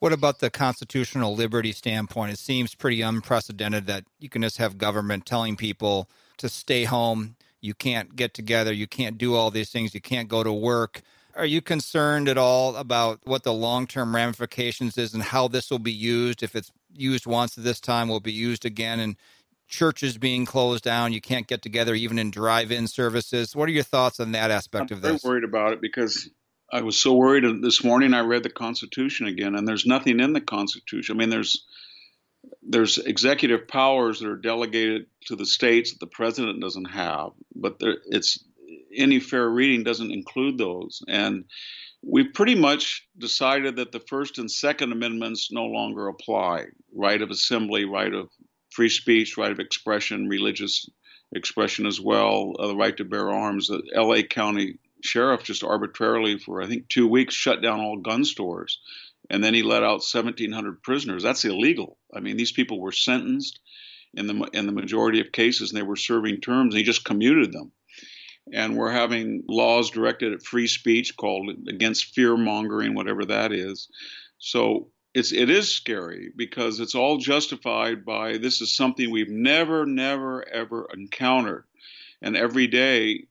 What about the constitutional liberty standpoint? It seems pretty unprecedented that you can just have government telling people to stay home. You can't get together. You can't do all these things. You can't go to work. Are you concerned at all about what the long term ramifications is and how this will be used? If it's used once at this time, will be used again, and churches being closed down, you can't get together even in drive in services. What are your thoughts on that aspect I'm of this? I'm worried about it because I was so worried this morning. I read the Constitution again, and there's nothing in the Constitution. I mean, there's there's executive powers that are delegated to the states that the president doesn't have, but there, it's any fair reading doesn't include those. And we've pretty much decided that the First and Second Amendments no longer apply. Right of assembly, right of free speech, right of expression, religious expression as well, uh, the right to bear arms. The L.A. County sheriff just arbitrarily, for I think two weeks, shut down all gun stores and then he let out 1,700 prisoners. That's illegal. I mean, these people were sentenced in the in the majority of cases, and they were serving terms. And he just commuted them. And we're having laws directed at free speech called against fear mongering, whatever that is. So it's it is scary because it's all justified by this is something we've never, never, ever encountered. And every day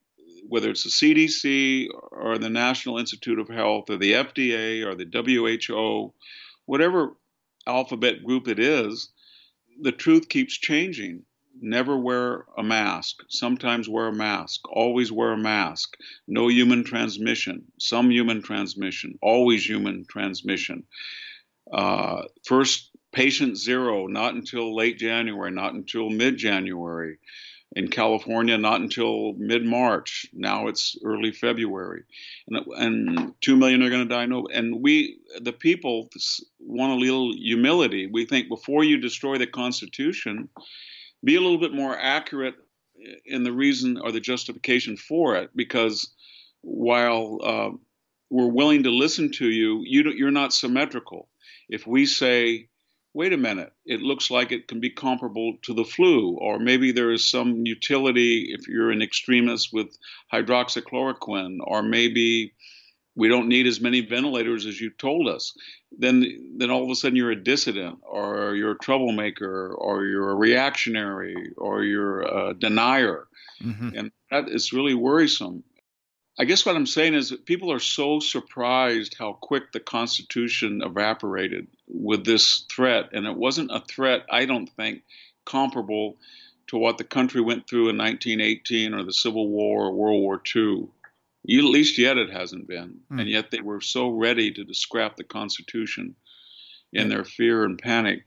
whether it's the CDC or the National Institute of Health or the FDA or the WHO, whatever alphabet group it is, the truth keeps changing. Never wear a mask. Sometimes wear a mask. Always wear a mask. No human transmission. Some human transmission. Always human transmission. Uh, first, patient zero, not until late January, not until mid January in California not until mid March. Now it's early February, and, and two million are going to die. No, and we, the people, want a little humility. We think before you destroy the Constitution, be a little bit more accurate in the reason or the justification for it, because while uh, we're willing to listen to you, you you're not symmetrical. If we say wait a minute, it looks like it can be comparable to the flu, or maybe there is some utility if you're an extremist with hydroxychloroquine, or maybe we don't need as many ventilators as you told us. Then, then all of a sudden you're a dissident, or you're a troublemaker, or you're a reactionary, or you're a denier, mm-hmm. and that is really worrisome. I guess what I'm saying is that people are so surprised how quick the Constitution evaporated with this threat. And it wasn't a threat, I don't think, comparable to what the country went through in 1918 or the Civil War or World War II. At least yet it hasn't been. Mm. And yet they were so ready to scrap the Constitution in their fear and panic.